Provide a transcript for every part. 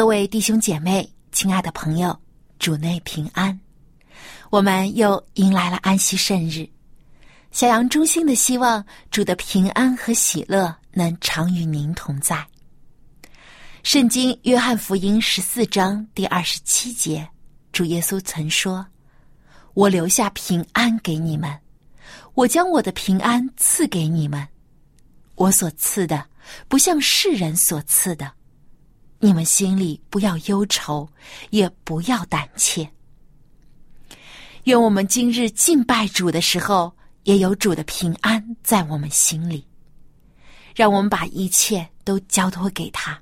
各位弟兄姐妹，亲爱的朋友，主内平安！我们又迎来了安息圣日。小羊衷心的希望主的平安和喜乐能常与您同在。圣经约翰福音十四章第二十七节，主耶稣曾说：“我留下平安给你们，我将我的平安赐给你们。我所赐的，不像世人所赐的。”你们心里不要忧愁，也不要胆怯。愿我们今日敬拜主的时候，也有主的平安在我们心里。让我们把一切都交托给他。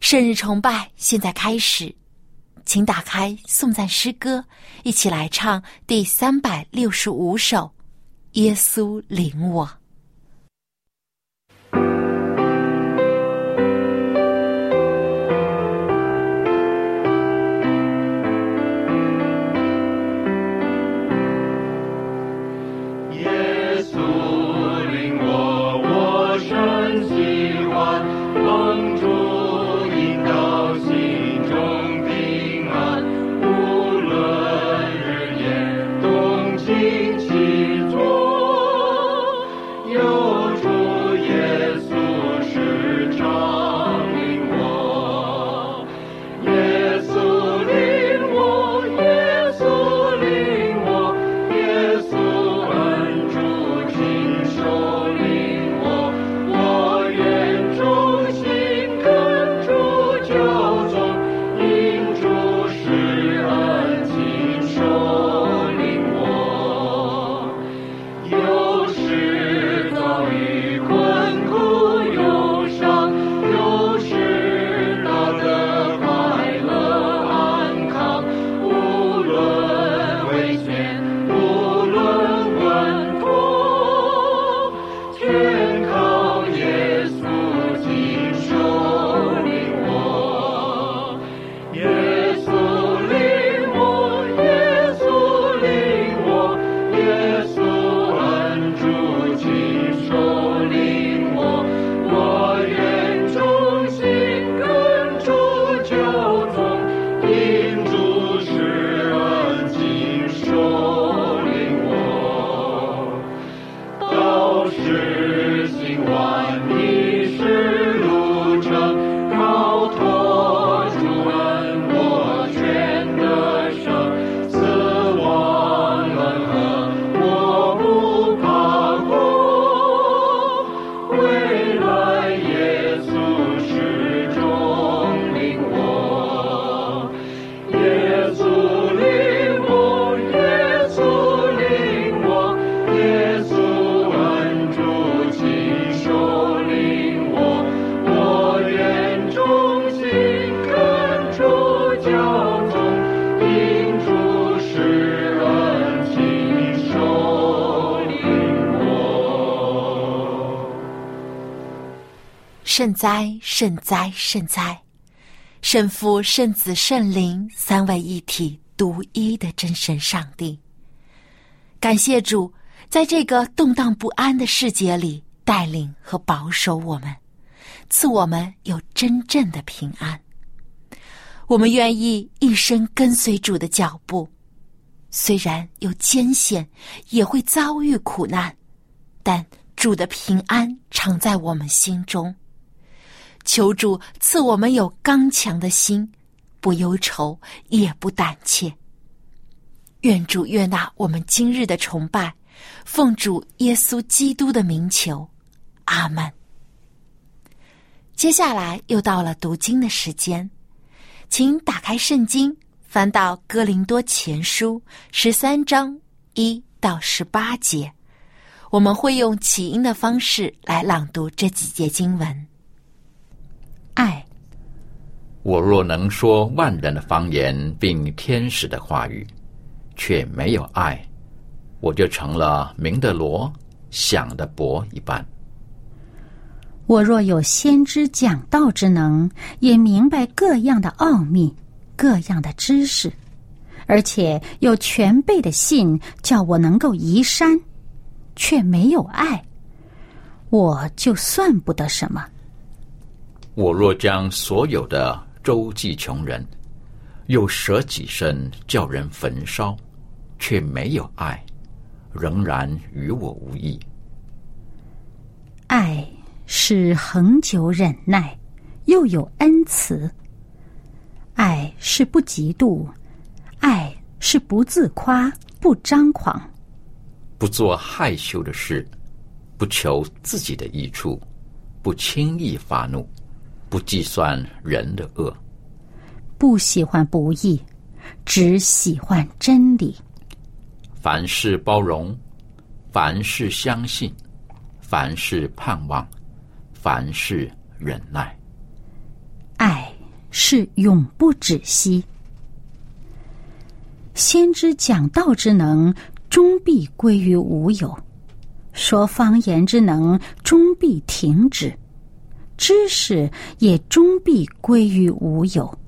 圣日崇拜现在开始，请打开颂赞诗歌，一起来唱第三百六十五首《耶稣领我》。圣哉，圣哉，圣哉！圣父、圣子、圣灵三位一体、独一的真神上帝。感谢主，在这个动荡不安的世界里带领和保守我们，赐我们有真正的平安。我们愿意一生跟随主的脚步，虽然有艰险，也会遭遇苦难，但主的平安常在我们心中。求主赐我们有刚强的心，不忧愁也不胆怯。愿主悦纳我们今日的崇拜，奉主耶稣基督的名求，阿门。接下来又到了读经的时间，请打开圣经，翻到哥林多前书十三章一到十八节，我们会用起音的方式来朗读这几节经文。爱，我若能说万人的方言，并天使的话语，却没有爱，我就成了明的罗，响的钹一般。我若有先知讲道之能，也明白各样的奥秘、各样的知识，而且有全备的信，叫我能够移山，却没有爱，我就算不得什么。我若将所有的周济穷人，又舍己身叫人焚烧，却没有爱，仍然与我无异。爱。是恒久忍耐，又有恩慈。爱是不嫉妒，爱是不自夸，不张狂，不做害羞的事，不求自己的益处，不轻易发怒，不计算人的恶，不喜欢不义，只喜欢真理。凡事包容，凡事相信，凡事盼望。凡事忍耐，爱是永不止息。先知讲道之能，终必归于无有；说方言之能，终必停止；知识也终必归于无有。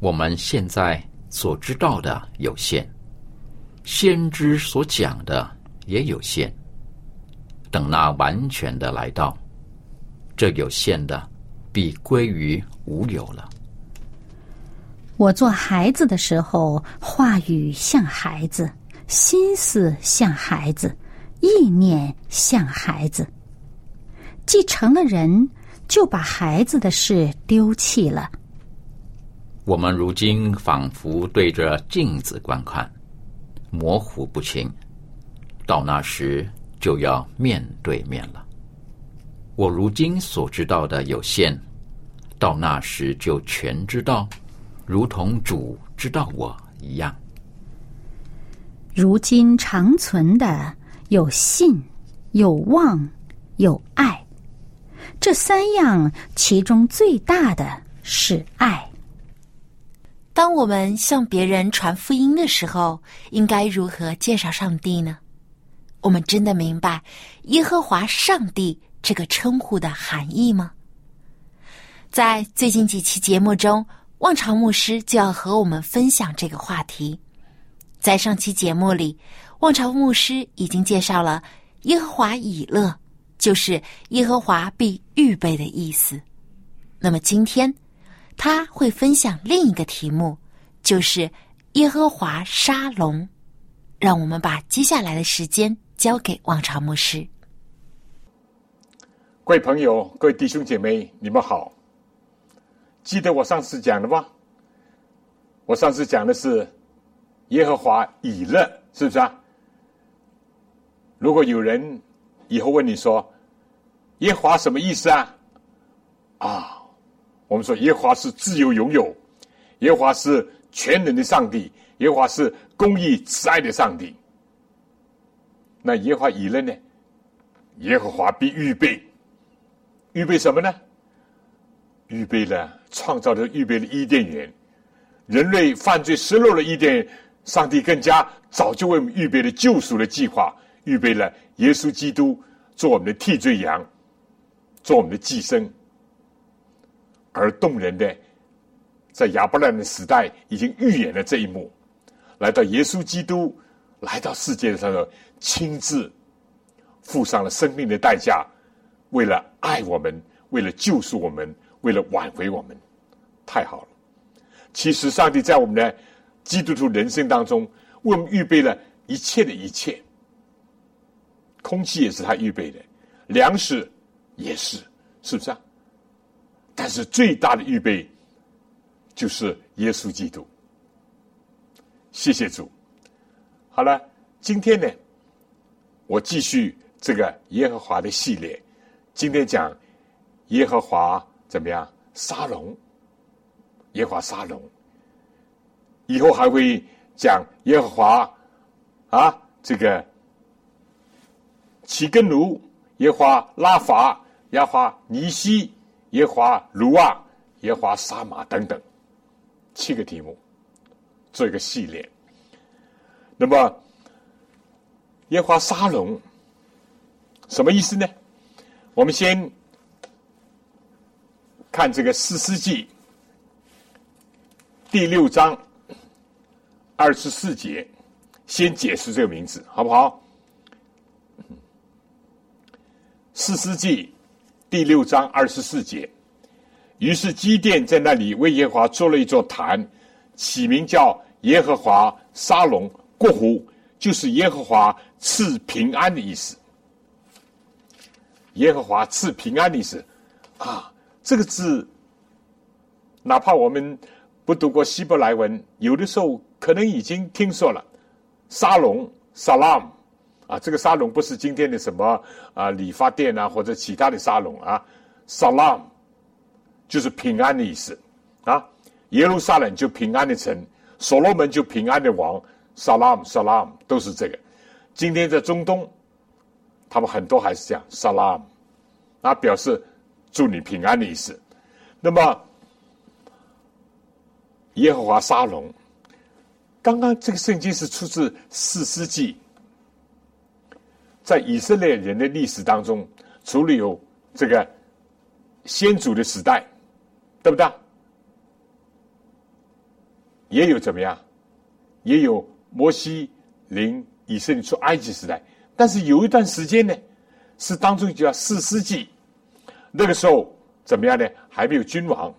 我们现在所知道的有限，先知所讲的也有限。等那完全的来到。这有限的，必归于无有了。我做孩子的时候，话语像孩子，心思像孩子，意念像孩子。既成了人，就把孩子的事丢弃了。我们如今仿佛对着镜子观看，模糊不清。到那时，就要面对面了。我如今所知道的有限，到那时就全知道，如同主知道我一样。如今长存的有信、有望、有爱，这三样其中最大的是爱。当我们向别人传福音的时候，应该如何介绍上帝呢？我们真的明白耶和华上帝。这个称呼的含义吗？在最近几期节目中，望潮牧师就要和我们分享这个话题。在上期节目里，望潮牧师已经介绍了耶和华以乐，就是耶和华必预备的意思。那么今天他会分享另一个题目，就是耶和华沙龙。让我们把接下来的时间交给望潮牧师。各位朋友，各位弟兄姐妹，你们好。记得我上次讲的吗？我上次讲的是耶和华以乐，是不是啊？如果有人以后问你说耶和华什么意思啊？啊，我们说耶和华是自由拥有，耶和华是全能的上帝，耶和华是公义慈爱的上帝。那耶和华以乐呢？耶和华必预备。预备什么呢？预备了创造的预备了伊甸园，人类犯罪失落了伊甸，上帝更加早就为我们预备了救赎的计划，预备了耶稣基督做我们的替罪羊，做我们的寄生。而动人的，在亚伯拉罕的时代已经预演了这一幕，来到耶稣基督来到世界的，亲自付上了生命的代价。为了爱我们，为了救赎我们，为了挽回我们，太好了。其实，上帝在我们的基督徒人生当中，为我们预备了一切的一切。空气也是他预备的，粮食也是，是不是啊？但是最大的预备就是耶稣基督。谢谢主。好了，今天呢，我继续这个耶和华的系列。今天讲耶和华怎么样沙龙？耶和华沙龙，以后还会讲耶和华啊，这个起根奴，耶和华拉法，耶华尼西，耶华卢瓦，耶华沙马等等，七个题目做一个系列。那么耶华沙龙什么意思呢？我们先看这个四世纪第六章二十四节，先解释这个名字，好不好？四世纪第六章二十四节，于是基甸在那里为耶和华做了一座坛，起名叫耶和华沙龙。过湖就是耶和华赐平安的意思。耶和华赐平安的意思啊，这个字，哪怕我们不读过希伯来文，有的时候可能已经听说了。沙龙 （salam） 啊，这个沙龙不是今天的什么啊理发店啊或者其他的沙龙啊，salam 就是平安的意思啊。耶路撒冷就平安的城，所罗门就平安的王。Salam，Salam 都是这个。今天在中东，他们很多还是这样 Salam，啊，表示祝你平安的意思。那么，耶和华沙龙，刚刚这个圣经是出自四世纪，在以色列人的历史当中，除了有这个先祖的时代，对不对？也有怎么样？也有。摩西领以色列出埃及时代，但是有一段时间呢，是当中叫四世纪，那个时候怎么样呢？还没有君王，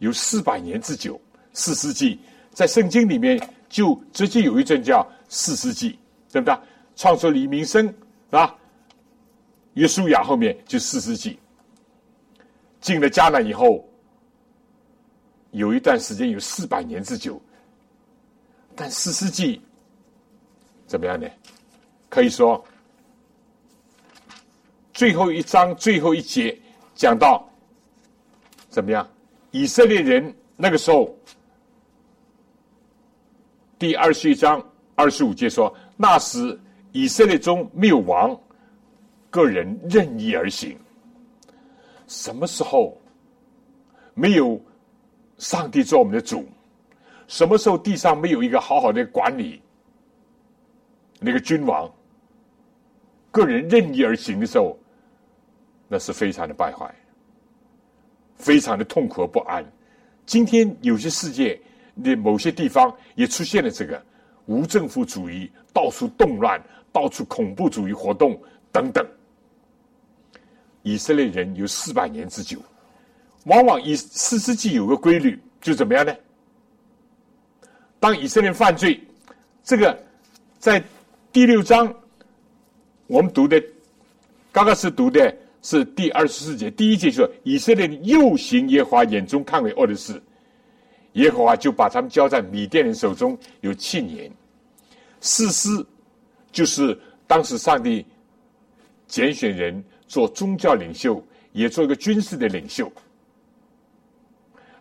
有四百年之久。四世纪在圣经里面就直接有一阵叫四世纪，对不对？创作李明生啊，约书亚后面就四世纪。进了迦南以后，有一段时间有四百年之久。但四世纪怎么样呢？可以说，最后一章最后一节讲到怎么样？以色列人那个时候，第二十一章二十五节说：“那时以色列中没有王，个人任意而行。”什么时候没有上帝做我们的主？什么时候地上没有一个好好的管理，那个君王，个人任意而行的时候，那是非常的败坏，非常的痛苦和不安。今天有些世界的某些地方也出现了这个无政府主义，到处动乱，到处恐怖主义活动等等。以色列人有四百年之久，往往以四世纪有个规律，就怎么样呢？当以色列犯罪，这个在第六章我们读的，刚刚是读的是第二十四节，第一节说以色列又行耶和华眼中看为恶的事，耶和华就把他们交在米甸人手中有七年。四师就是当时上帝拣选人做宗教领袖，也做一个军事的领袖，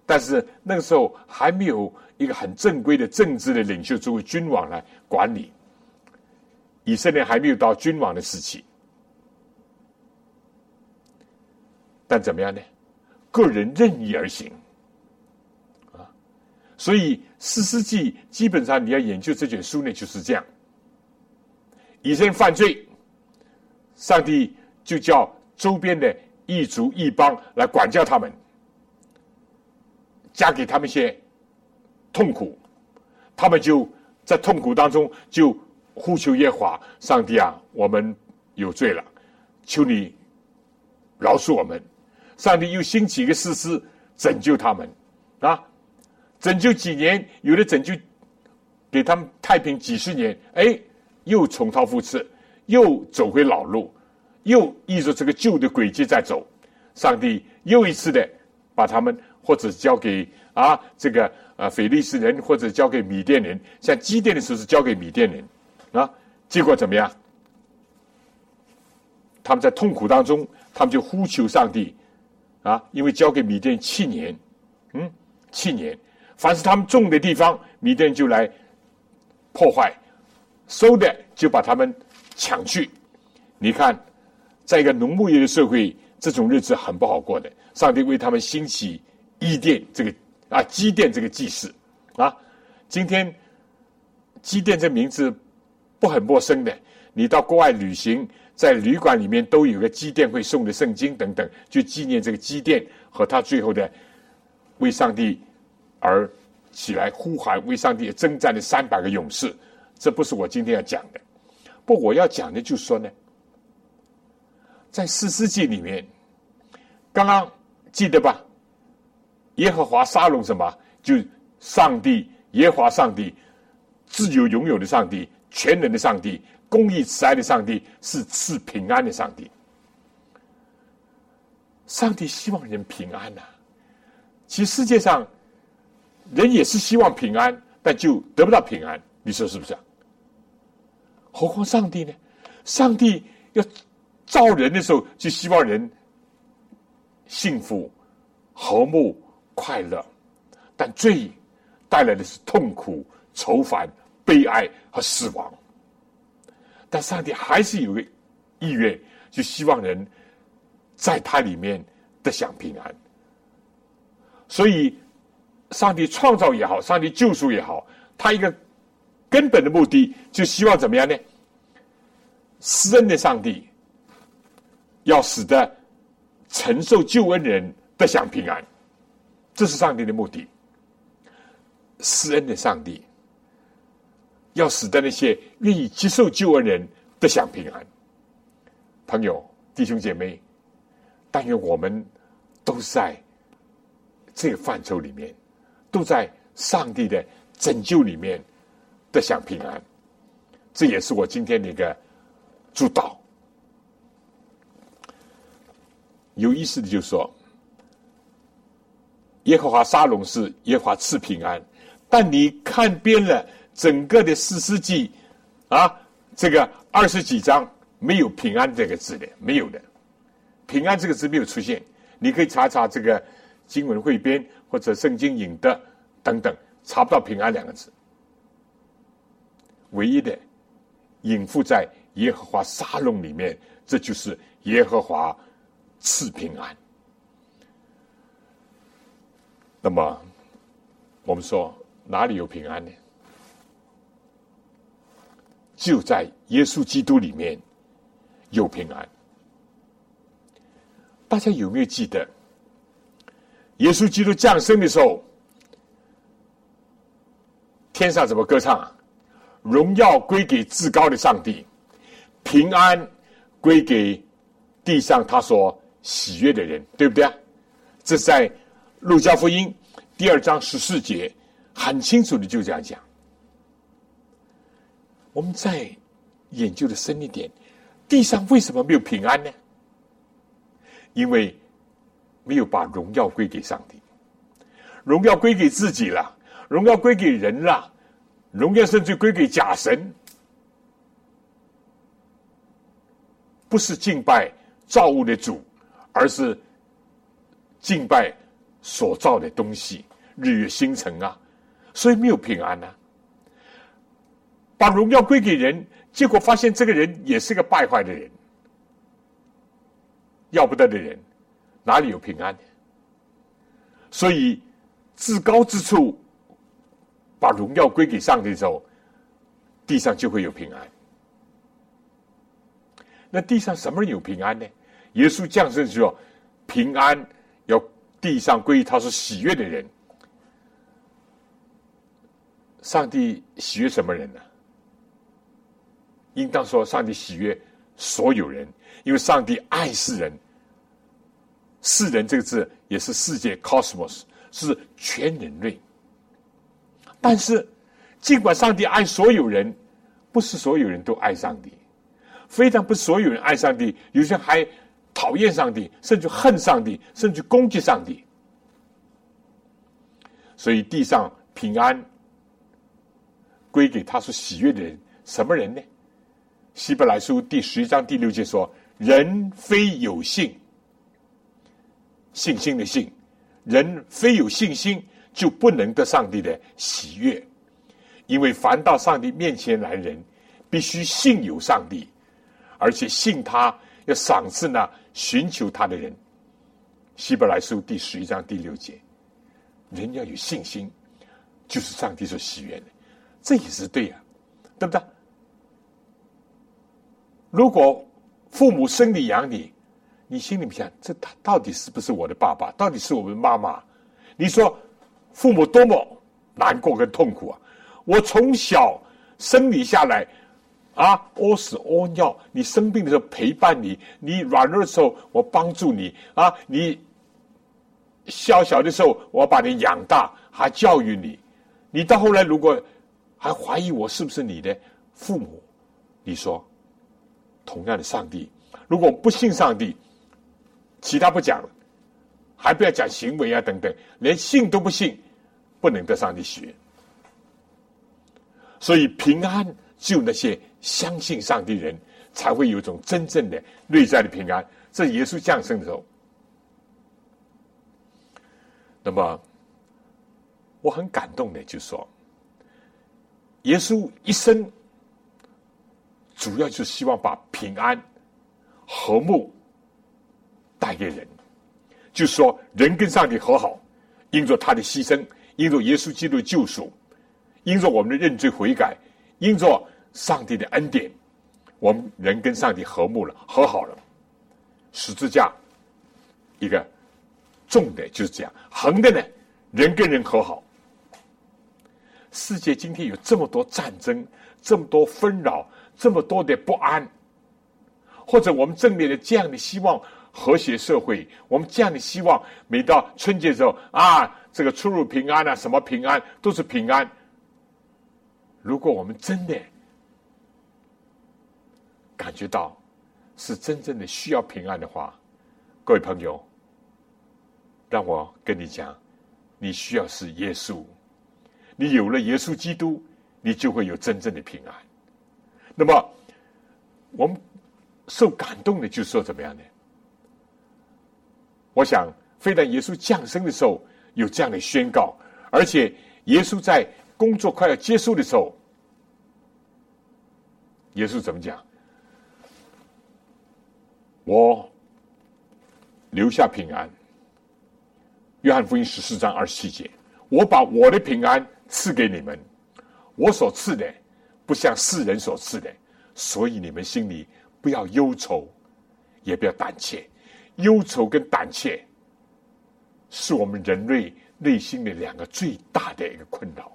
但是那个时候还没有。一个很正规的政治的领袖作为君王来管理以色列，还没有到君王的时期。但怎么样呢？个人任意而行啊！所以四世纪基本上你要研究这卷书呢，就是这样：以色列犯罪，上帝就叫周边的异族异邦来管教他们，加给他们些。痛苦，他们就在痛苦当中就呼求耶和华上帝啊，我们有罪了，求你饶恕我们。上帝又兴起一个事师拯救他们啊，拯救几年，有的拯救给他们太平几十年，哎，又重蹈覆辙，又走回老路，又依着这个旧的轨迹在走。上帝又一次的把他们或者交给啊这个。啊，腓力斯人或者交给米甸人，像基甸的时候是交给米甸人，啊，结果怎么样？他们在痛苦当中，他们就呼求上帝，啊，因为交给米甸七年，嗯，七年，凡是他们种的地方，米甸就来破坏，收的就把他们抢去，你看，在一个农牧业的社会，这种日子很不好过的。上帝为他们兴起伊甸这个啊基甸这个祭祀啊，今天基甸这名字不很陌生的。你到国外旅行，在旅馆里面都有个基甸会送的圣经等等，就纪念这个基甸和他最后的为上帝而起来呼喊、为上帝征战的三百个勇士。这不是我今天要讲的，不，我要讲的就是说呢，在四世纪里面，刚刚记得吧？耶和华沙龙什么？就上帝，耶和华上帝，自由拥有的上帝，全能的上帝。公义慈爱的上帝是赐平安的上帝。上帝希望人平安呐。其实世界上人也是希望平安，但就得不到平安。你说是不是啊？何况上帝呢？上帝要造人的时候，就希望人幸福、和睦、快乐。但罪带来的是痛苦、愁烦、悲哀和死亡。但上帝还是有个意愿，就希望人在他里面得享平安。所以，上帝创造也好，上帝救赎也好，他一个根本的目的，就希望怎么样呢？施恩的上帝要使得承受救恩人得享平安，这是上帝的目的。施恩的上帝。要使得那些愿意接受救恩人得享平安，朋友、弟兄姐妹，但愿我们都在这个范畴里面，都在上帝的拯救里面得享平安。这也是我今天的一个主导。有意思的就是说，耶和华沙龙是耶和华赐平安，但你看遍了。整个的四世纪啊，这个二十几章没有“平安”这个字的，没有的，“平安”这个字没有出现。你可以查查这个经文汇编或者圣经引的等等，查不到“平安”两个字。唯一的隐附在耶和华沙龙里面，这就是耶和华赐平安。那么，我们说哪里有平安呢？就在耶稣基督里面有平安。大家有没有记得，耶稣基督降生的时候，天上怎么歌唱啊？荣耀归给至高的上帝，平安归给地上他所喜悦的人，对不对啊？这在路加福音第二章十四节很清楚的就这样讲。我们再研究的深一点，地上为什么没有平安呢？因为没有把荣耀归给上帝，荣耀归给自己了，荣耀归给人了，荣耀甚至归给假神，不是敬拜造物的主，而是敬拜所造的东西，日月星辰啊，所以没有平安呢。把荣耀归给人，结果发现这个人也是个败坏的人，要不得的人，哪里有平安？所以至高之处，把荣耀归给上帝的时候，地上就会有平安。那地上什么人有平安呢？耶稣降生的时候，平安要地上归于他是喜悦的人。上帝喜悦什么人呢？应当说，上帝喜悦所有人，因为上帝爱世人。世人这个字也是世界 （cosmos），是全人类。但是，尽管上帝爱所有人，不是所有人都爱上帝，非常不是所有人爱上帝，有些还讨厌上帝，甚至恨上帝，甚至攻击上帝。所以，地上平安归给他是喜悦的人，什么人呢？希伯来书第十一章第六节说：“人非有信，信心的信，人非有信心，就不能得上帝的喜悦。因为凡到上帝面前来人，必须信有上帝，而且信他，要赏赐那寻求他的人。希伯来书第十一章第六节，人要有信心，就是上帝所喜悦的，这也是对呀，对不对？如果父母生你养你，你心里面想，这他到底是不是我的爸爸？到底是我们妈妈？你说父母多么难过跟痛苦啊！我从小生你下来。啊，屙屎屙尿，你生病的时候陪伴你，你软弱的时候我帮助你啊，你小小的时候我把你养大，还教育你，你到后来如果还怀疑我是不是你的父母，你说，同样的上帝，如果不信上帝，其他不讲了，还不要讲行为啊等等，连信都不信，不能得上帝喜悦，所以平安只有那些。相信上帝人才会有一种真正的内在的平安。这耶稣降生的时候，那么我很感动的，就说耶稣一生主要就是希望把平安、和睦带给人，就是说人跟上帝和好，因着他的牺牲，因着耶稣基督的救赎，因着我们的认罪悔改，因着。上帝的恩典，我们人跟上帝和睦了，和好了。十字架一个重的就是这样，横的呢，人跟人和好。世界今天有这么多战争，这么多纷扰，这么多的不安，或者我们正面的这样的希望和谐社会，我们这样的希望，每到春节时候啊，这个出入平安啊，什么平安都是平安。如果我们真的，感觉到是真正的需要平安的话，各位朋友，让我跟你讲，你需要是耶稣，你有了耶稣基督，你就会有真正的平安。那么，我们受感动的，就是说怎么样呢？我想，非但耶稣降生的时候有这样的宣告，而且耶稣在工作快要结束的时候，耶稣怎么讲？我留下平安。约翰福音十四章二十七节，我把我的平安赐给你们，我所赐的不像世人所赐的，所以你们心里不要忧愁，也不要胆怯。忧愁跟胆怯是我们人类内心的两个最大的一个困扰，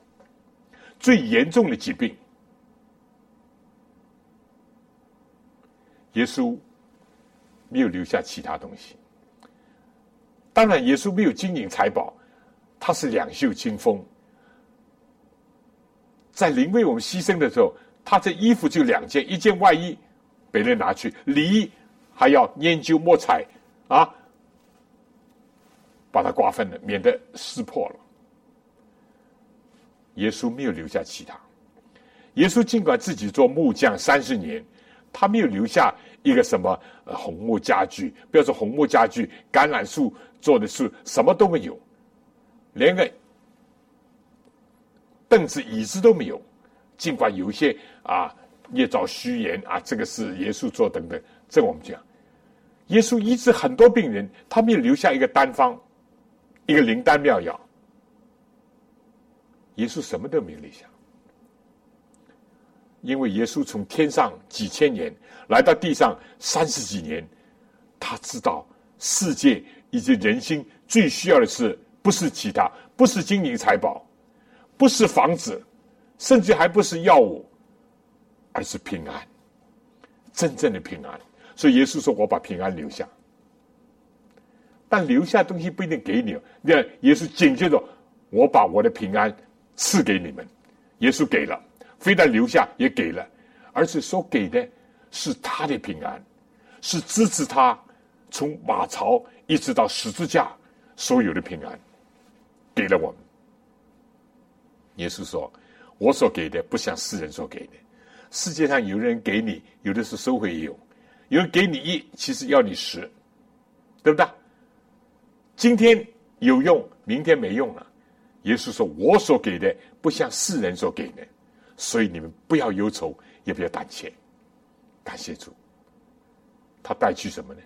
最严重的疾病。耶稣。没有留下其他东西。当然，耶稣没有金银财宝，他是两袖清风。在临为我们牺牲的时候，他这衣服就两件，一件外衣被人拿去，里衣还要研究墨彩啊，把它瓜分了，免得撕破了。耶稣没有留下其他。耶稣尽管自己做木匠三十年，他没有留下。一个什么红木家具？不要说红木家具，橄榄树做的树什么都没有，连个凳子椅子都没有。尽管有一些啊，捏造虚言啊，这个是耶稣做等等，这我们讲，耶稣医治很多病人，他没有留下一个单方，一个灵丹妙药。耶稣什么都没有留下。因为耶稣从天上几千年来到地上三十几年，他知道世界以及人心最需要的是不是其他，不是金银财宝，不是房子，甚至还不是药物，而是平安，真正的平安。所以耶稣说：“我把平安留下。”但留下东西不一定给你。那耶稣紧接着：“我把我的平安赐给你们。”耶稣给了。非但留下，也给了，而且所给的是他的平安，是支持他从马槽一直到十字架所有的平安，给了我们。耶稣说：“我所给的不像世人所给的。世界上有人给你，有的是收回也有，有人给你一，其实要你十，对不对？今天有用，明天没用了。耶稣说：我所给的不像世人所给的。”所以你们不要忧愁，也不要胆怯。感谢主，他带去什么呢？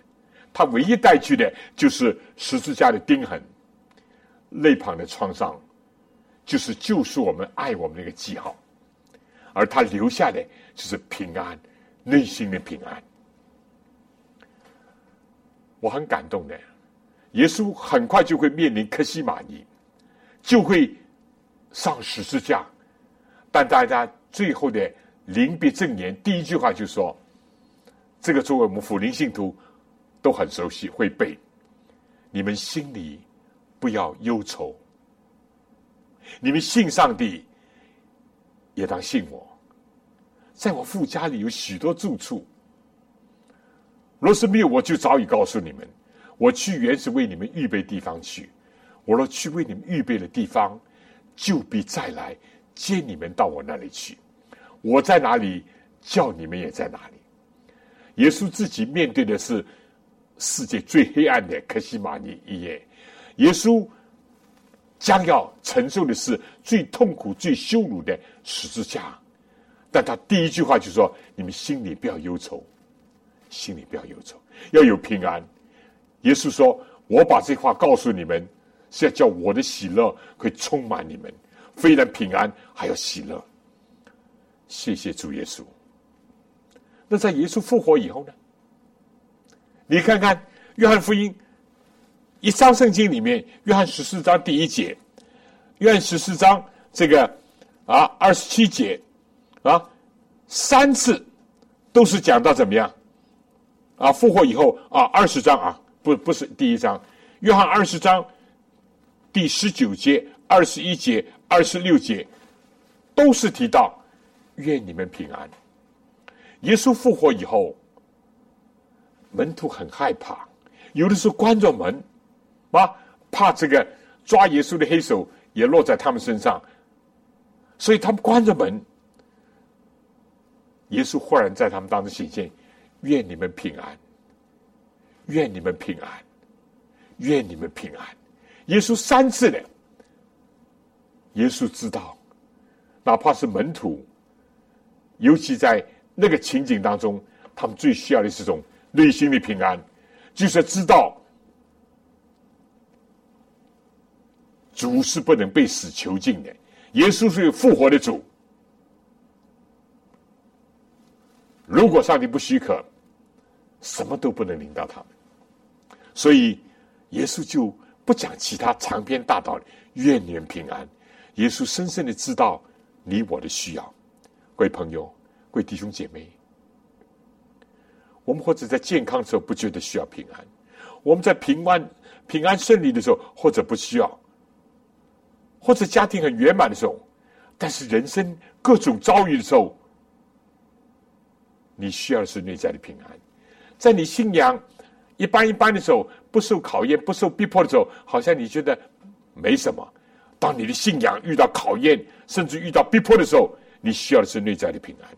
他唯一带去的就是十字架的钉痕，肋旁的创伤，就是救赎我们、爱我们那个记号，而他留下的就是平安，内心的平安。我很感动的，耶稣很快就会面临克西玛尼，就会上十字架，但大家最后的临别赠言第一句话就说：“这个作为我们福灵信徒。”都很熟悉，会背。你们心里不要忧愁。你们信上帝，也当信我。在我父家里有许多住处。若是没有，我就早已告诉你们。我去原是为你们预备地方去。我若去为你们预备的地方，就必再来接你们到我那里去。我在哪里，叫你们也在哪里。耶稣自己面对的是。世界最黑暗的克西玛尼一夜，耶稣将要承受的是最痛苦、最羞辱的十字架。但他第一句话就说：“你们心里不要忧愁，心里不要忧愁，要有平安。”耶稣说：“我把这话告诉你们，是要叫我的喜乐会充满你们，非但平安，还要喜乐。”谢谢主耶稣。那在耶稣复活以后呢？你看看《约翰福音》一章圣经里面，《约翰十四章》第一节，《约翰十四章》这个啊二十七节啊三次都是讲到怎么样啊复活以后啊二十章啊不不是第一章，《约翰二十章》第十九节、二十一节、二十六节都是提到愿你们平安。耶稣复活以后。门徒很害怕，有的时候关着门，啊，怕这个抓耶稣的黑手也落在他们身上，所以他们关着门。耶稣忽然在他们当中显现，愿你们平安，愿你们平安，愿你们平安。耶稣三次的，耶稣知道，哪怕是门徒，尤其在那个情景当中，他们最需要的是种。内心的平安，就是知道主是不能被死囚禁的。耶稣是复活的主，如果上帝不许可，什么都不能领到他们。所以耶稣就不讲其他长篇大道理，愿你们平安。耶稣深深的知道你我的需要，各位朋友，各位弟兄姐妹。我们或者在健康的时候不觉得需要平安，我们在平安、平安顺利的时候或者不需要，或者家庭很圆满的时候，但是人生各种遭遇的时候，你需要的是内在的平安。在你信仰一般一般的时候，不受考验、不受逼迫的时候，好像你觉得没什么；当你的信仰遇到考验，甚至遇到逼迫的时候，你需要的是内在的平安。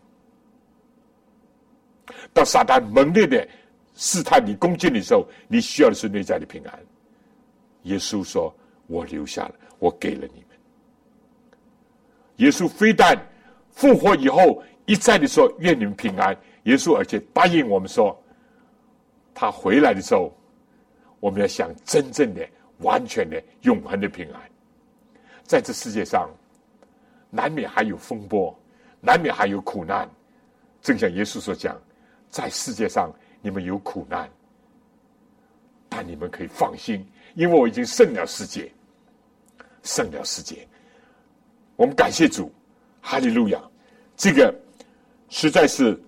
当撒旦猛烈的试探你、攻击你的时候，你需要的是内在的平安。耶稣说：“我留下了，我给了你们。”耶稣非但复活以后一再的说：“愿你们平安。”耶稣而且答应我们说：“他回来的时候，我们要享真正的、完全的、永恒的平安。”在这世界上，难免还有风波，难免还有苦难。正像耶稣所讲。在世界上，你们有苦难，但你们可以放心，因为我已经胜了世界，胜了世界。我们感谢主，哈利路亚！这个实在是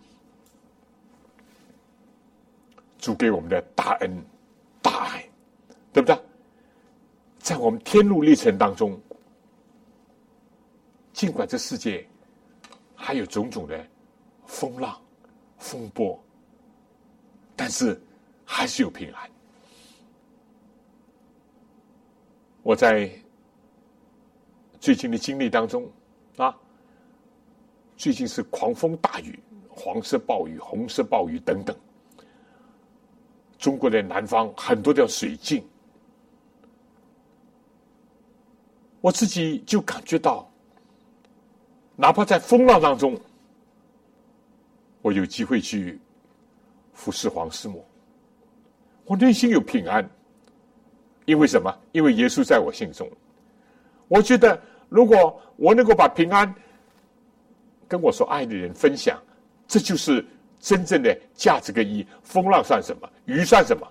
主给我们的大恩大爱，对不对？在我们天路历程当中，尽管这世界还有种种的风浪。风波，但是还是有平安。我在最近的经历当中啊，最近是狂风大雨、黄色暴雨、红色暴雨等等，中国的南方很多条水浸，我自己就感觉到，哪怕在风浪当中。我有机会去服侍黄师母，我内心有平安。因为什么？因为耶稣在我心中。我觉得，如果我能够把平安跟我所爱的人分享，这就是真正的价值跟意义。风浪算什么？鱼算什么？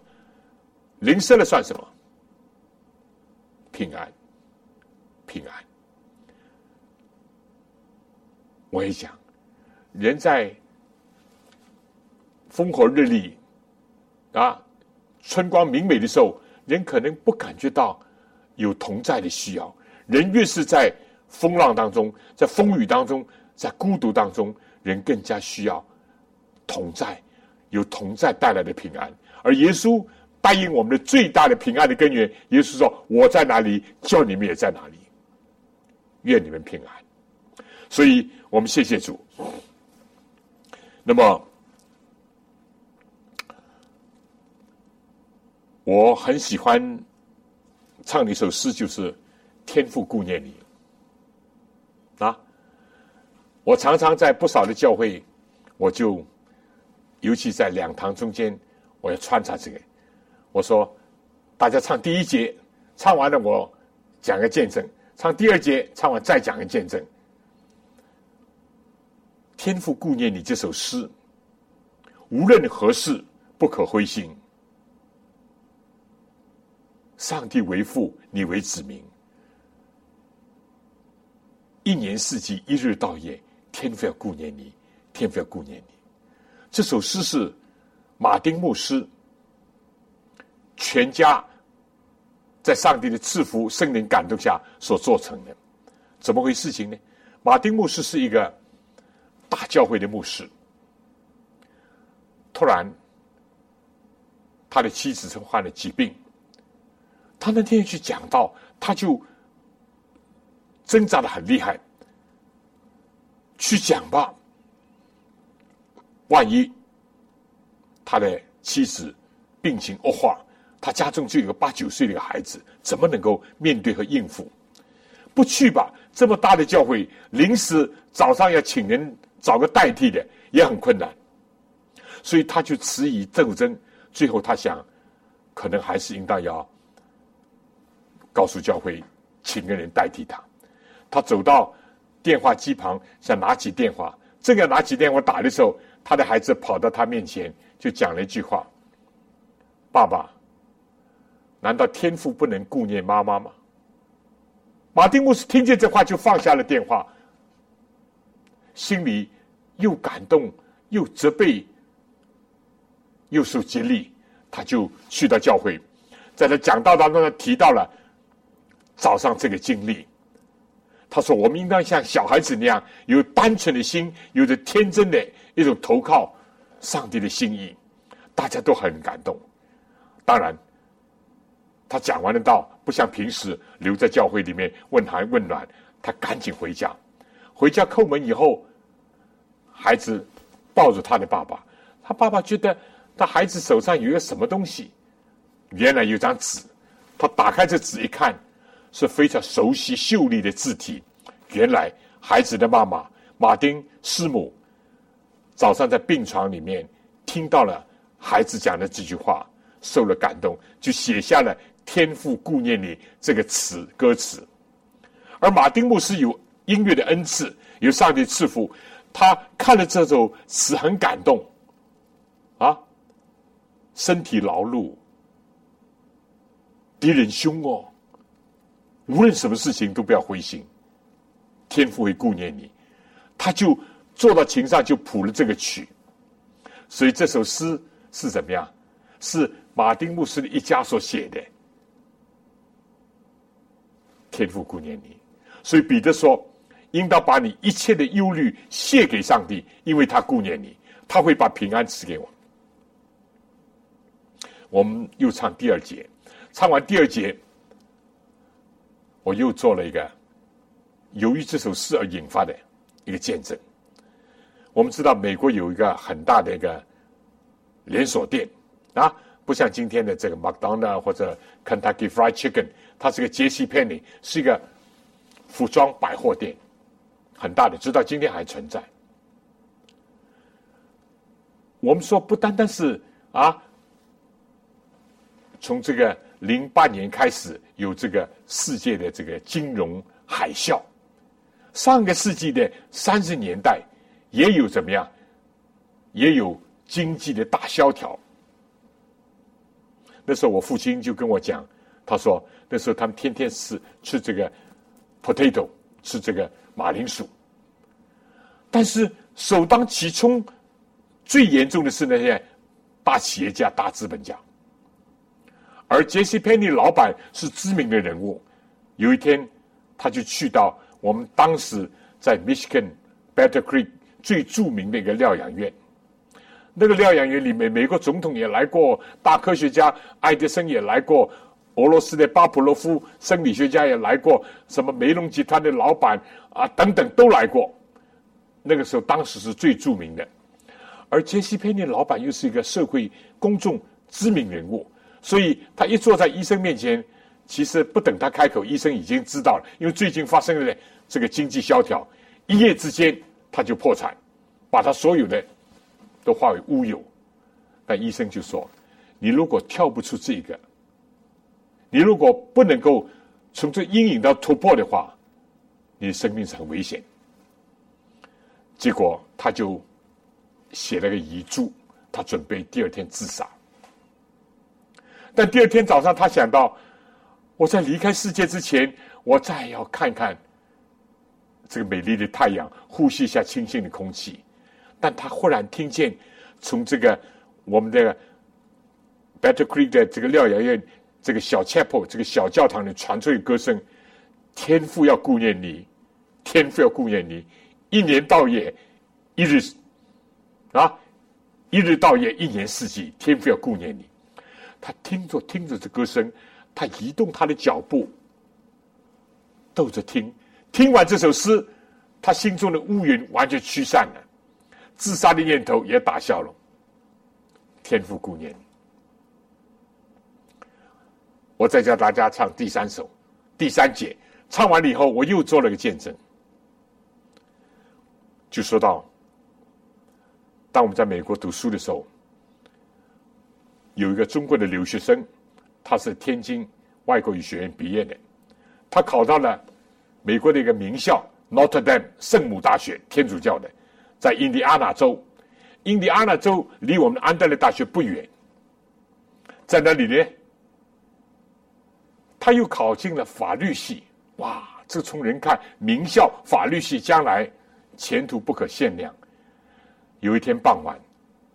淋湿了算什么？平安，平安。我也讲，人在风和日丽啊，春光明媚的时候。人可能不感觉到有同在的需要，人越是在风浪当中，在风雨当中，在孤独当中，人更加需要同在，有同在带来的平安。而耶稣答应我们的最大的平安的根源，耶稣说：“我在哪里，叫你们也在哪里。”愿你们平安。所以我们谢谢主。那么。我很喜欢唱的一首诗，就是《天父顾念你》啊。我常常在不少的教会，我就尤其在两堂中间，我要穿插这个。我说，大家唱第一节，唱完了我讲个见证；唱第二节，唱完再讲个见证。《天父顾念你》这首诗，无论何事不可灰心。上帝为父，你为子民。一年四季，一日到夜，天父要顾念你，天父要顾念你。这首诗是马丁牧师全家在上帝的赐福、圣灵感动下所做成的。怎么回事情呢？马丁牧师是一个大教会的牧师，突然他的妻子患了疾病。他那天去讲到，他就挣扎的很厉害。去讲吧，万一他的妻子病情恶化，他家中就有个八九岁的孩子，怎么能够面对和应付？不去吧，这么大的教会，临时早上要请人找个代替的也很困难，所以他就迟疑斗争，最后他想，可能还是应当要。告诉教会，请个人代替他。他走到电话机旁，想拿起电话。正要拿起电话打的时候，他的孩子跑到他面前，就讲了一句话：“爸爸，难道天父不能顾念妈妈吗？”马丁牧师听见这话，就放下了电话，心里又感动，又责备，又受激励。他就去到教会，在他讲道当中，他提到了。早上这个经历，他说：“我们应当像小孩子那样，有单纯的心，有着天真的一种投靠上帝的心意。”大家都很感动。当然，他讲完了道，不像平时留在教会里面问寒问暖，他赶紧回家。回家叩门以后，孩子抱着他的爸爸，他爸爸觉得他孩子手上有个什么东西，原来有张纸。他打开这纸一看。是非常熟悉秀丽的字体。原来孩子的妈妈马丁师母早上在病床里面听到了孩子讲的这句话，受了感动，就写下了“天父顾念你”这个词歌词。而马丁牧师有音乐的恩赐，有上帝赐福，他看了这首词很感动，啊，身体劳碌，敌人凶哦。无论什么事情都不要灰心，天父会顾念你。他就坐到琴上就谱了这个曲，所以这首诗是怎么样？是马丁牧师的一家所写的。天父顾念你，所以彼得说：“应当把你一切的忧虑卸给上帝，因为他顾念你，他会把平安赐给我。”我们又唱第二节，唱完第二节。我又做了一个由于这首诗而引发的一个见证。我们知道美国有一个很大的一个连锁店啊，不像今天的这个 McDonald 或者 Kentucky Fried Chicken，它是个 JCPenny，，是一个服装百货店，很大的，直到今天还存在。我们说不单单是啊，从这个零八年开始有这个世界的这个金融海啸，上个世纪的三十年代也有怎么样，也有经济的大萧条。那时候我父亲就跟我讲，他说那时候他们天天吃吃这个 potato，吃这个马铃薯，但是首当其冲。最严重的是那些大企业家、大资本家，而杰西·佩尼老板是知名的人物。有一天，他就去到我们当时在 Michigan Battle Creek 最著名的一个疗养院。那个疗养院里面，美国总统也来过，大科学家爱迪生也来过，俄罗斯的巴甫洛夫生理学家也来过，什么梅隆集团的老板啊等等都来过。那个时候，当时是最著名的。而杰西·佩尼老板又是一个社会公众知名人物，所以他一坐在医生面前，其实不等他开口，医生已经知道了。因为最近发生了这个经济萧条，一夜之间他就破产，把他所有的都化为乌有。但医生就说：“你如果跳不出这个，你如果不能够从这阴影到突破的话，你的生命是很危险。”结果他就。写了个遗嘱，他准备第二天自杀。但第二天早上，他想到，我在离开世界之前，我再要看看这个美丽的太阳，呼吸一下清新的空气。但他忽然听见从这个我们的 Battle Creek 的这个疗养院这个小 chapel 这个小教堂里传出的歌声：“天父要顾念你，天父要顾念你，一年到夜，一日。”啊，一日到夜，一年四季，天父要顾念你。他听着听着这歌声，他移动他的脚步，逗着听。听完这首诗，他心中的乌云完全驱散了，自杀的念头也打消了。天父顾念。我再教大家唱第三首，第三节。唱完了以后，我又做了个见证，就说到。当我们在美国读书的时候，有一个中国的留学生，他是天津外国语学院毕业的，他考到了美国的一个名校 Notre Dame 圣母大学，天主教的，在印第安纳州。印第安纳州离我们安德烈大学不远，在那里呢，他又考进了法律系。哇，这从人看名校法律系将来前途不可限量。有一天傍晚，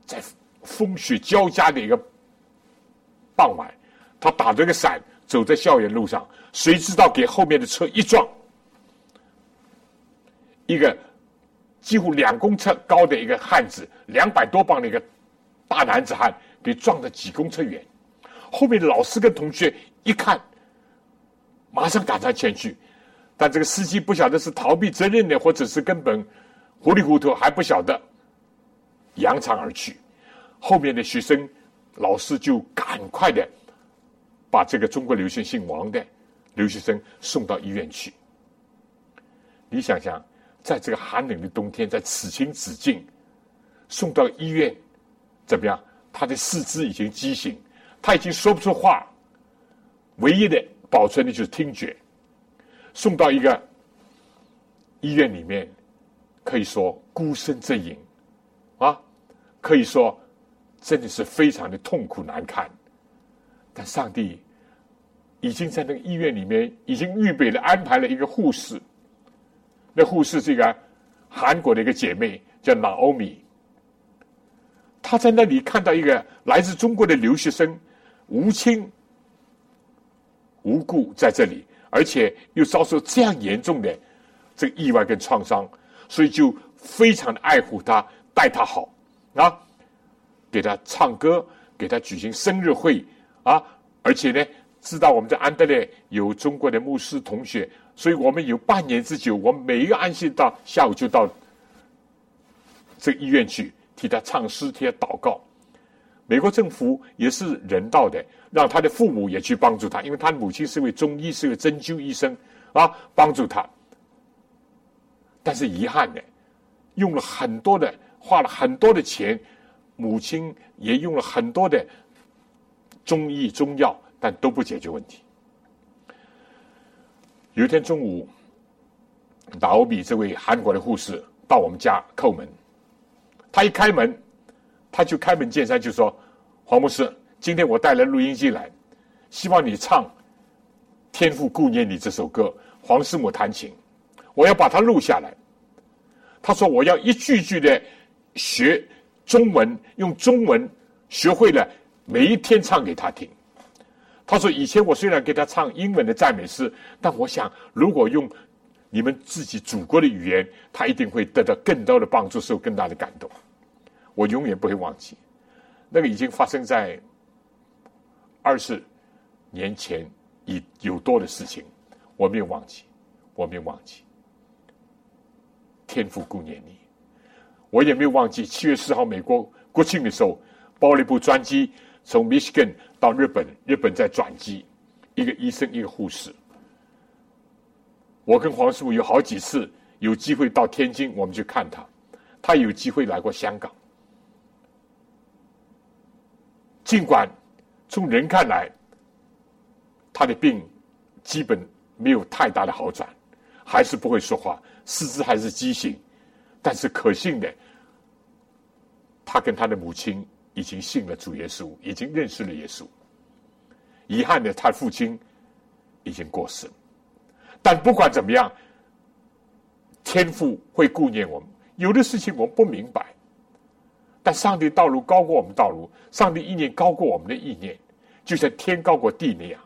在风雪交加的一个傍晚，他打着个伞走在校园路上，谁知道给后面的车一撞，一个几乎两公尺高的一个汉子，两百多磅的一个大男子汉，给撞得几公尺远。后面老师跟同学一看，马上赶上前去，但这个司机不晓得是逃避责任的，或者是根本糊里糊涂还不晓得。扬长而去，后面的学生、老师就赶快的把这个中国留学姓王的留学生送到医院去。你想想，在这个寒冷的冬天，在此情此境，送到医院，怎么样？他的四肢已经畸形，他已经说不出话，唯一的保存的就是听觉。送到一个医院里面，可以说孤身阵营，啊。可以说，真的是非常的痛苦难堪。但上帝已经在那个医院里面已经预备了安排了一个护士。那护士这个韩国的一个姐妹叫娜欧米，她在那里看到一个来自中国的留学生，无亲无故在这里，而且又遭受这样严重的这个意外跟创伤，所以就非常的爱护他，待他好。啊，给他唱歌，给他举行生日会啊！而且呢，知道我们在安德烈有中国的牧师同学，所以我们有半年之久，我们每一个安息到下午就到这个医院去替他唱诗、替他祷告。美国政府也是人道的，让他的父母也去帮助他，因为他母亲是位中医，是位针灸医生啊，帮助他。但是遗憾的，用了很多的。花了很多的钱，母亲也用了很多的中医中药，但都不解决问题。有一天中午，达欧比这位韩国的护士到我们家叩门，他一开门，他就开门见山就说：“黄牧师，今天我带来录音机来，希望你唱《天父顾念你》这首歌，黄师母弹琴，我要把它录下来。”他说：“我要一句句的学中文，用中文学会了，每一天唱给他听。”他说：“以前我虽然给他唱英文的赞美诗，但我想，如果用你们自己祖国的语言，他一定会得到更多的帮助，受更大的感动。”我永远不会忘记，那个已经发生在二十年前已有多的事情，我没有忘记，我没有忘记。天父顾念你，我也没有忘记。七月四号，美国国庆的时候，包了一部专机从 Michigan 到日本，日本在转机，一个医生，一个护士。我跟黄师傅有好几次有机会到天津，我们去看他，他有机会来过香港。尽管从人看来，他的病基本没有太大的好转，还是不会说话。四肢还是畸形，但是可信的，他跟他的母亲已经信了主耶稣，已经认识了耶稣。遗憾的，他父亲已经过世。但不管怎么样，天父会顾念我们。有的事情我们不明白，但上帝道路高过我们道路，上帝意念高过我们的意念，就像天高过地那样。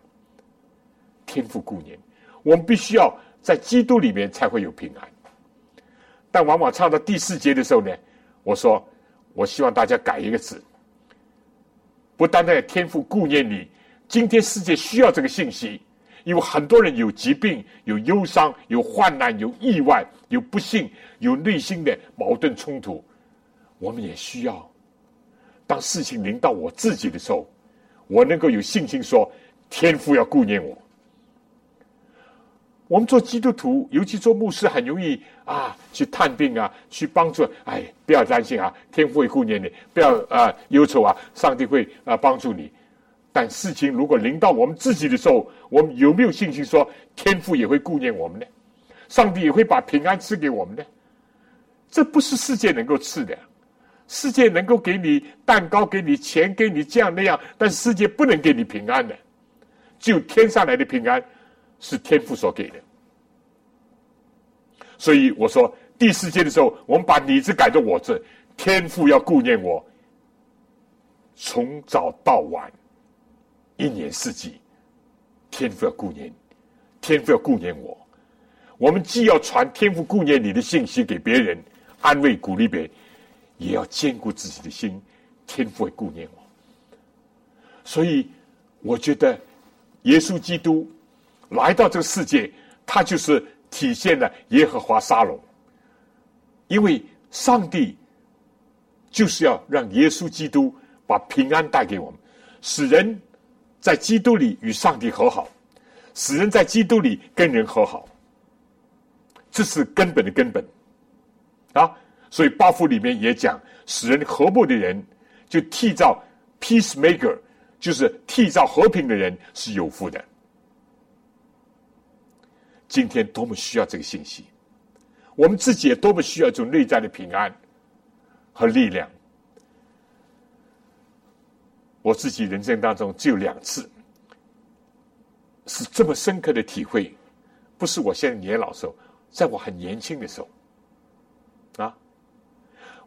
天父顾念我们，必须要在基督里面才会有平安。但往往唱到第四节的时候呢，我说我希望大家改一个字，不单单天赋顾念你，今天世界需要这个信息，因为很多人有疾病、有忧伤、有患难、有意外、有不幸、有内心的矛盾冲突，我们也需要。当事情临到我自己的时候，我能够有信心说，天赋要顾念我。我们做基督徒，尤其做牧师，很容易啊，去探病啊，去帮助。哎，不要担心啊，天父会顾念你，不要啊忧愁啊，上帝会啊帮助你。但事情如果临到我们自己的时候，我们有没有信心说，天父也会顾念我们呢？上帝也会把平安赐给我们呢？这不是世界能够赐的，世界能够给你蛋糕，给你钱，给你这样那样，但世界不能给你平安的，只有天上来的平安。是天赋所给的，所以我说第四节的时候，我们把你字改成我字，天赋要顾念我，从早到晚，一年四季，天赋要顾念，天赋要顾念我。我们既要传天赋顾念你的信息给别人，安慰鼓励别人，也要兼顾自己的心，天赋会顾念我。所以我觉得耶稣基督。来到这个世界，他就是体现了耶和华沙龙。因为上帝就是要让耶稣基督把平安带给我们，使人在基督里与上帝和好，使人在基督里跟人和好，这是根本的根本啊！所以八福里面也讲，使人和睦的人，就缔造 peacemaker，就是缔造和平的人是有福的。今天多么需要这个信息，我们自己也多么需要这种内在的平安和力量。我自己人生当中只有两次是这么深刻的体会，不是我现在年老时候，在我很年轻的时候，啊，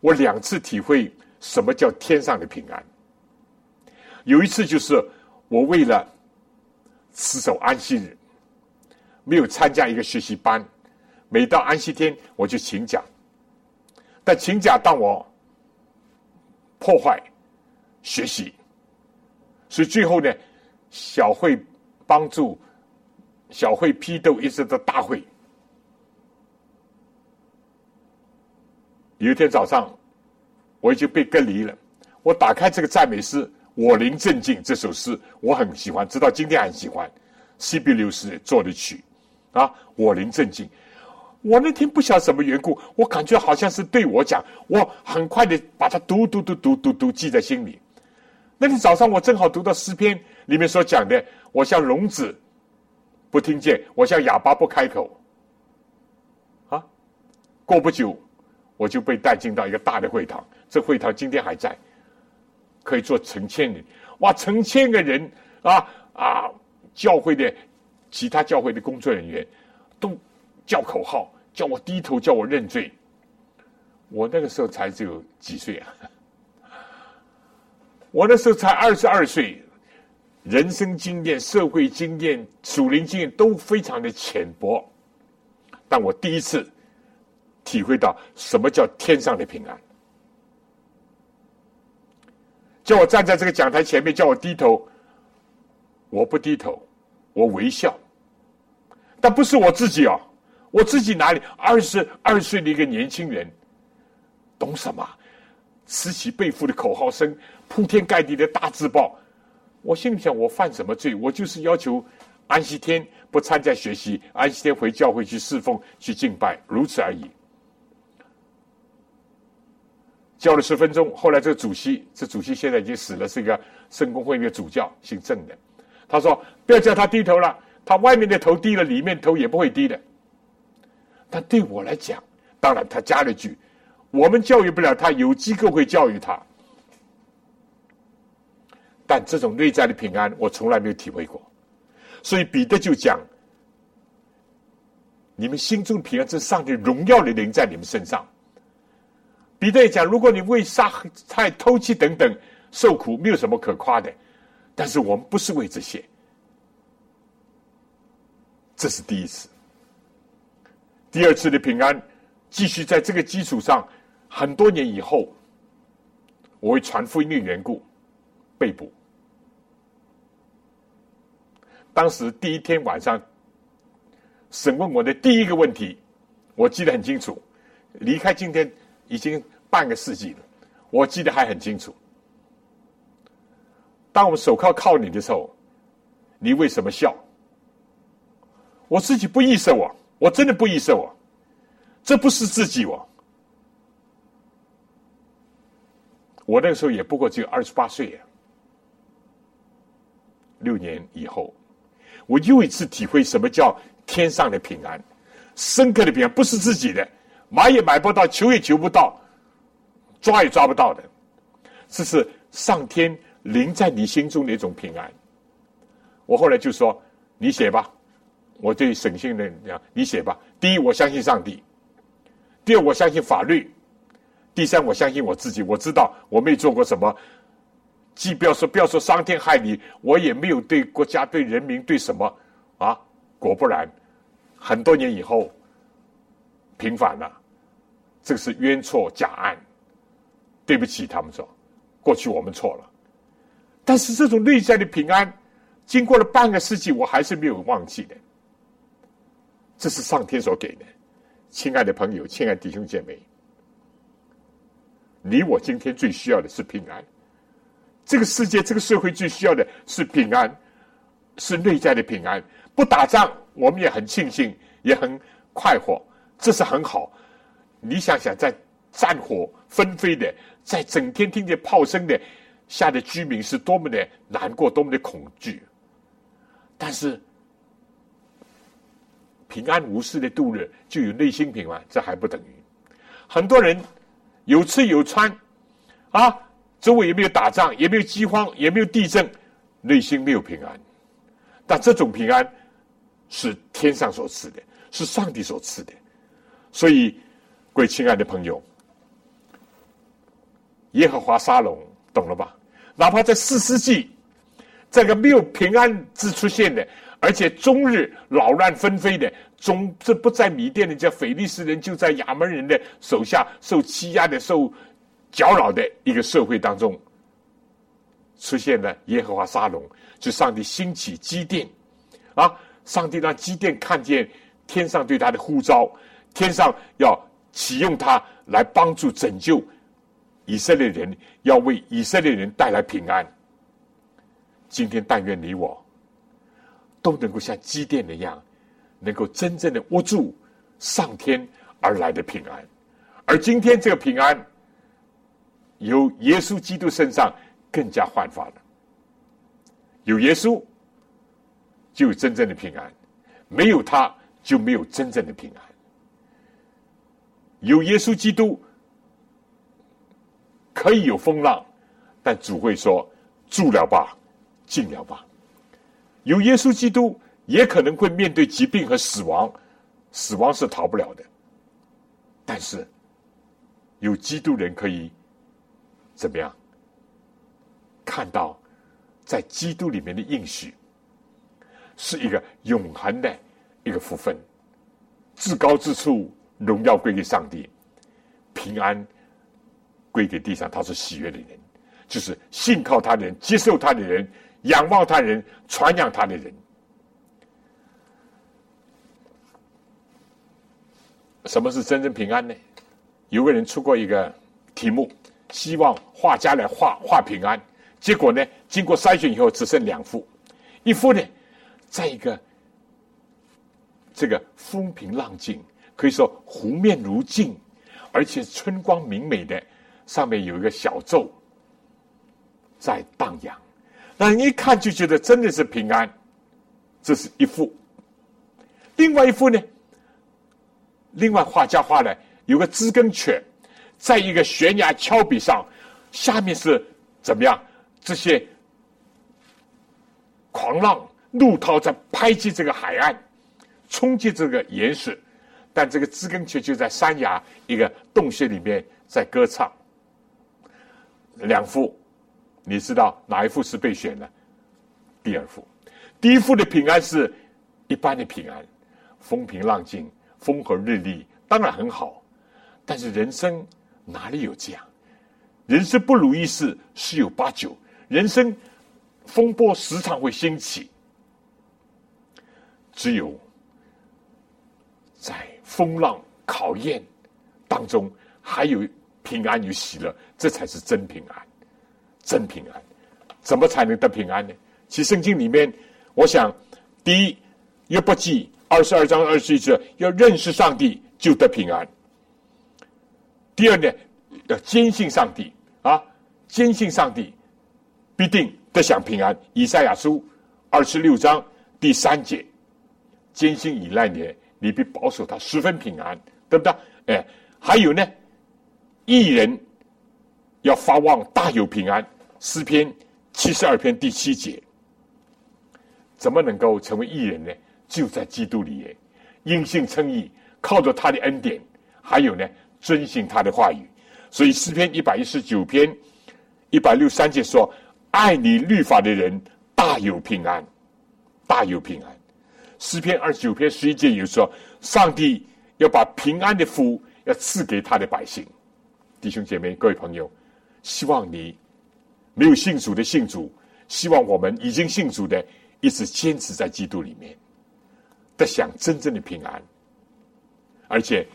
我两次体会什么叫天上的平安。有一次就是我为了持守安息日。没有参加一个学习班，每到安息天我就请假，但请假当我破坏学习，所以最后呢，小慧帮助小慧批斗一直到大会。有一天早上，我已经被隔离了，我打开这个赞美诗《我灵镇静》这首诗，我很喜欢，直到今天还喜欢。C B 六四做的曲。啊！我灵镇静，我那天不晓得什么缘故，我感觉好像是对我讲，我很快的把它读读读读读读记在心里。那天早上我正好读到诗篇里面所讲的，我像聋子不听见，我像哑巴不开口。啊，过不久我就被带进到一个大的会堂，这会堂今天还在，可以坐成千人，哇，成千个人啊啊，教会的其他教会的工作人员都叫口号。叫我低头，叫我认罪。我那个时候才只有几岁啊！我那时候才二十二岁，人生经验、社会经验、属灵经验都非常的浅薄。但我第一次体会到什么叫天上的平安。叫我站在这个讲台前面，叫我低头，我不低头，我微笑。但不是我自己哦。我自己哪里二十二岁的一个年轻人，懂什么？此起彼伏的口号声，铺天盖地的大字报。我心里想：我犯什么罪？我就是要求安息天不参加学习，安息天回教会去侍奉、去敬拜，如此而已。教了十分钟，后来这个主席，这主席现在已经死了，是一个圣公会一个主教，姓郑的。他说：“不要叫他低头了，他外面的头低了，里面头也不会低的。”但对我来讲，当然他加了句：“我们教育不了他，有机构会教育他。”但这种内在的平安，我从来没有体会过。所以彼得就讲：“你们心中平安，是上帝荣耀的灵在你们身上。”彼得也讲：“如果你为杀害、偷窃等等受苦，没有什么可夸的。但是我们不是为这些，这是第一次。”第二次的平安，继续在这个基础上，很多年以后，我为传福音的缘故被捕。当时第一天晚上审问我的第一个问题，我记得很清楚。离开今天已经半个世纪了，我记得还很清楚。当我们手铐铐你的时候，你为什么笑？我自己不意识我。我真的不意识我！这不是自己哦。我那个时候也不过只有二十八岁呀。六年以后，我又一次体会什么叫天上的平安，深刻的平安，不是自己的，买也买不到，求也求不到，抓也抓不到的，这是上天临在你心中的一种平安。我后来就说：“你写吧。”我对审讯的讲，你写吧。第一，我相信上帝；第二，我相信法律；第三，我相信我自己。我知道我没做过什么，既不要说不要说伤天害理，我也没有对国家、对人民、对什么啊。果不然，很多年以后平反了，这个是冤错假案。对不起，他们说，过去我们错了。但是这种内在的平安，经过了半个世纪，我还是没有忘记的。这是上天所给的，亲爱的朋友，亲爱的弟兄姐妹，你我今天最需要的是平安。这个世界，这个社会最需要的是平安，是内在的平安。不打仗，我们也很庆幸，也很快活，这是很好。你想想，在战火纷飞的，在整天听见炮声的下的居民，是多么的难过，多么的恐惧。但是。平安无事的度日，就有内心平安，这还不等于很多人有吃有穿啊，周围也没有打仗，也没有饥荒，也没有地震，内心没有平安。但这种平安是天上所赐的，是上帝所赐的。所以，各位亲爱的朋友，耶和华沙龙，懂了吧？哪怕在四世纪，这个没有平安之出现的。而且终日扰乱纷飞的，终这不在米甸的叫腓力斯人，就在亚门人的手下受欺压的、受搅扰的一个社会当中，出现了耶和华沙龙，就上帝兴起基甸，啊，上帝让基甸看见天上对他的呼召，天上要启用他来帮助拯救以色列人，要为以色列人带来平安。今天但愿你我。都能够像积电那样，能够真正的握住上天而来的平安，而今天这个平安，由耶稣基督身上更加焕发了。有耶稣，就有真正的平安；没有他，就没有真正的平安。有耶稣基督，可以有风浪，但主会说：“住了吧，静了吧。”有耶稣基督，也可能会面对疾病和死亡，死亡是逃不了的。但是，有基督人可以怎么样？看到在基督里面的应许，是一个永恒的一个福分，至高之处，荣耀归给上帝，平安跪在地上，他是喜悦的人，就是信靠他的人，接受他的人。仰望他人，传扬他的人。什么是真正平安呢？有个人出过一个题目，希望画家来画画平安。结果呢，经过筛选以后，只剩两幅。一幅呢，在一个这个风平浪静，可以说湖面如镜，而且春光明媚的，上面有一个小舟在荡漾。那一看就觉得真的是平安，这是一幅。另外一幅呢，另外画家画的有个知更雀，在一个悬崖峭壁上，下面是怎么样？这些狂浪怒涛在拍击这个海岸，冲击这个岩石，但这个知更雀就在山崖一个洞穴里面在歌唱。两幅。你知道哪一幅是被选的？第二幅，第一幅的平安是一般的平安，风平浪静，风和日丽，当然很好。但是人生哪里有这样？人生不如意事十有八九，人生风波时常会兴起。只有在风浪考验当中，还有平安与喜乐，这才是真平安。真平安，怎么才能得平安呢？其圣经里面，我想，第一，约伯记二十二章二十一节，要认识上帝就得平安。第二呢，要坚信上帝啊，坚信上帝必定得享平安。以赛亚书二十六章第三节，坚信以赖你，你必保守他十分平安，对不对？哎，还有呢，艺人要发望大有平安。诗篇七十二篇第七节，怎么能够成为艺人呢？就在基督里耶，因信称义，靠着他的恩典，还有呢，遵循他的话语。所以诗篇一百一十九篇一百六三节说：“爱你律法的人大有平安，大有平安。”诗篇二十九篇十一节有说：“上帝要把平安的福要赐给他的百姓。”弟兄姐妹，各位朋友，希望你。没有信主的信主，希望我们已经信主的一直坚持在基督里面，得享真正的平安。而且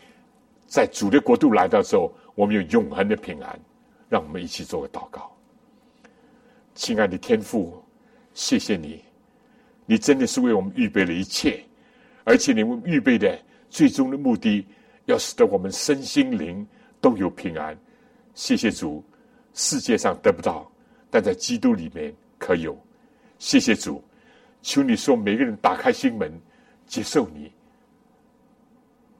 在主的国度来到之后，我们有永恒的平安。让我们一起做个祷告，亲爱的天父，谢谢你，你真的是为我们预备了一切，而且你们预备的最终的目的，要使得我们身心灵都有平安。谢谢主，世界上得不到。但在基督里面可有，谢谢主，求你说每个人打开心门，接受你，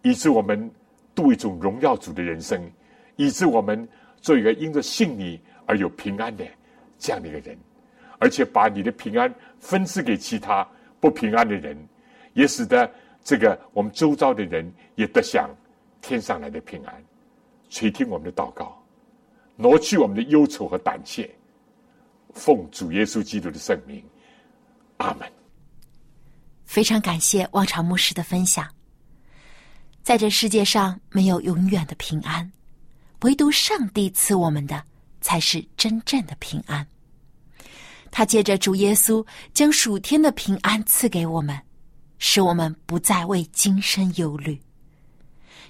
以致我们度一种荣耀主的人生，以致我们做一个因着信你而有平安的这样的一个人，而且把你的平安分赐给其他不平安的人，也使得这个我们周遭的人也得享天上来的平安，垂听我们的祷告，挪去我们的忧愁和胆怯。奉主耶稣基督的圣名，阿门。非常感谢望潮牧师的分享。在这世界上没有永远的平安，唯独上帝赐我们的才是真正的平安。他借着主耶稣将属天的平安赐给我们，使我们不再为今生忧虑。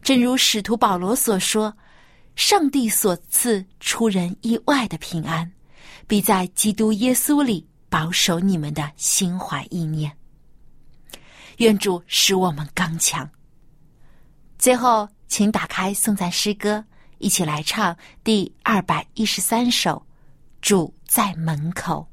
正如使徒保罗所说：“上帝所赐出人意外的平安。”必在基督耶稣里保守你们的心怀意念。愿主使我们刚强。最后，请打开颂赞诗歌，一起来唱第二百一十三首《主在门口》。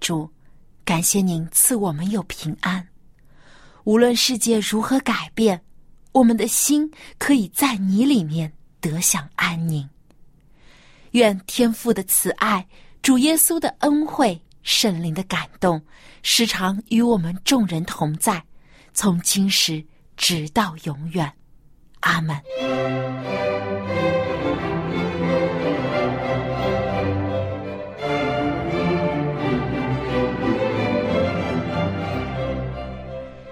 主，感谢您赐我们有平安。无论世界如何改变，我们的心可以在你里面得享安宁。愿天父的慈爱、主耶稣的恩惠、圣灵的感动，时常与我们众人同在，从今时直到永远。阿门。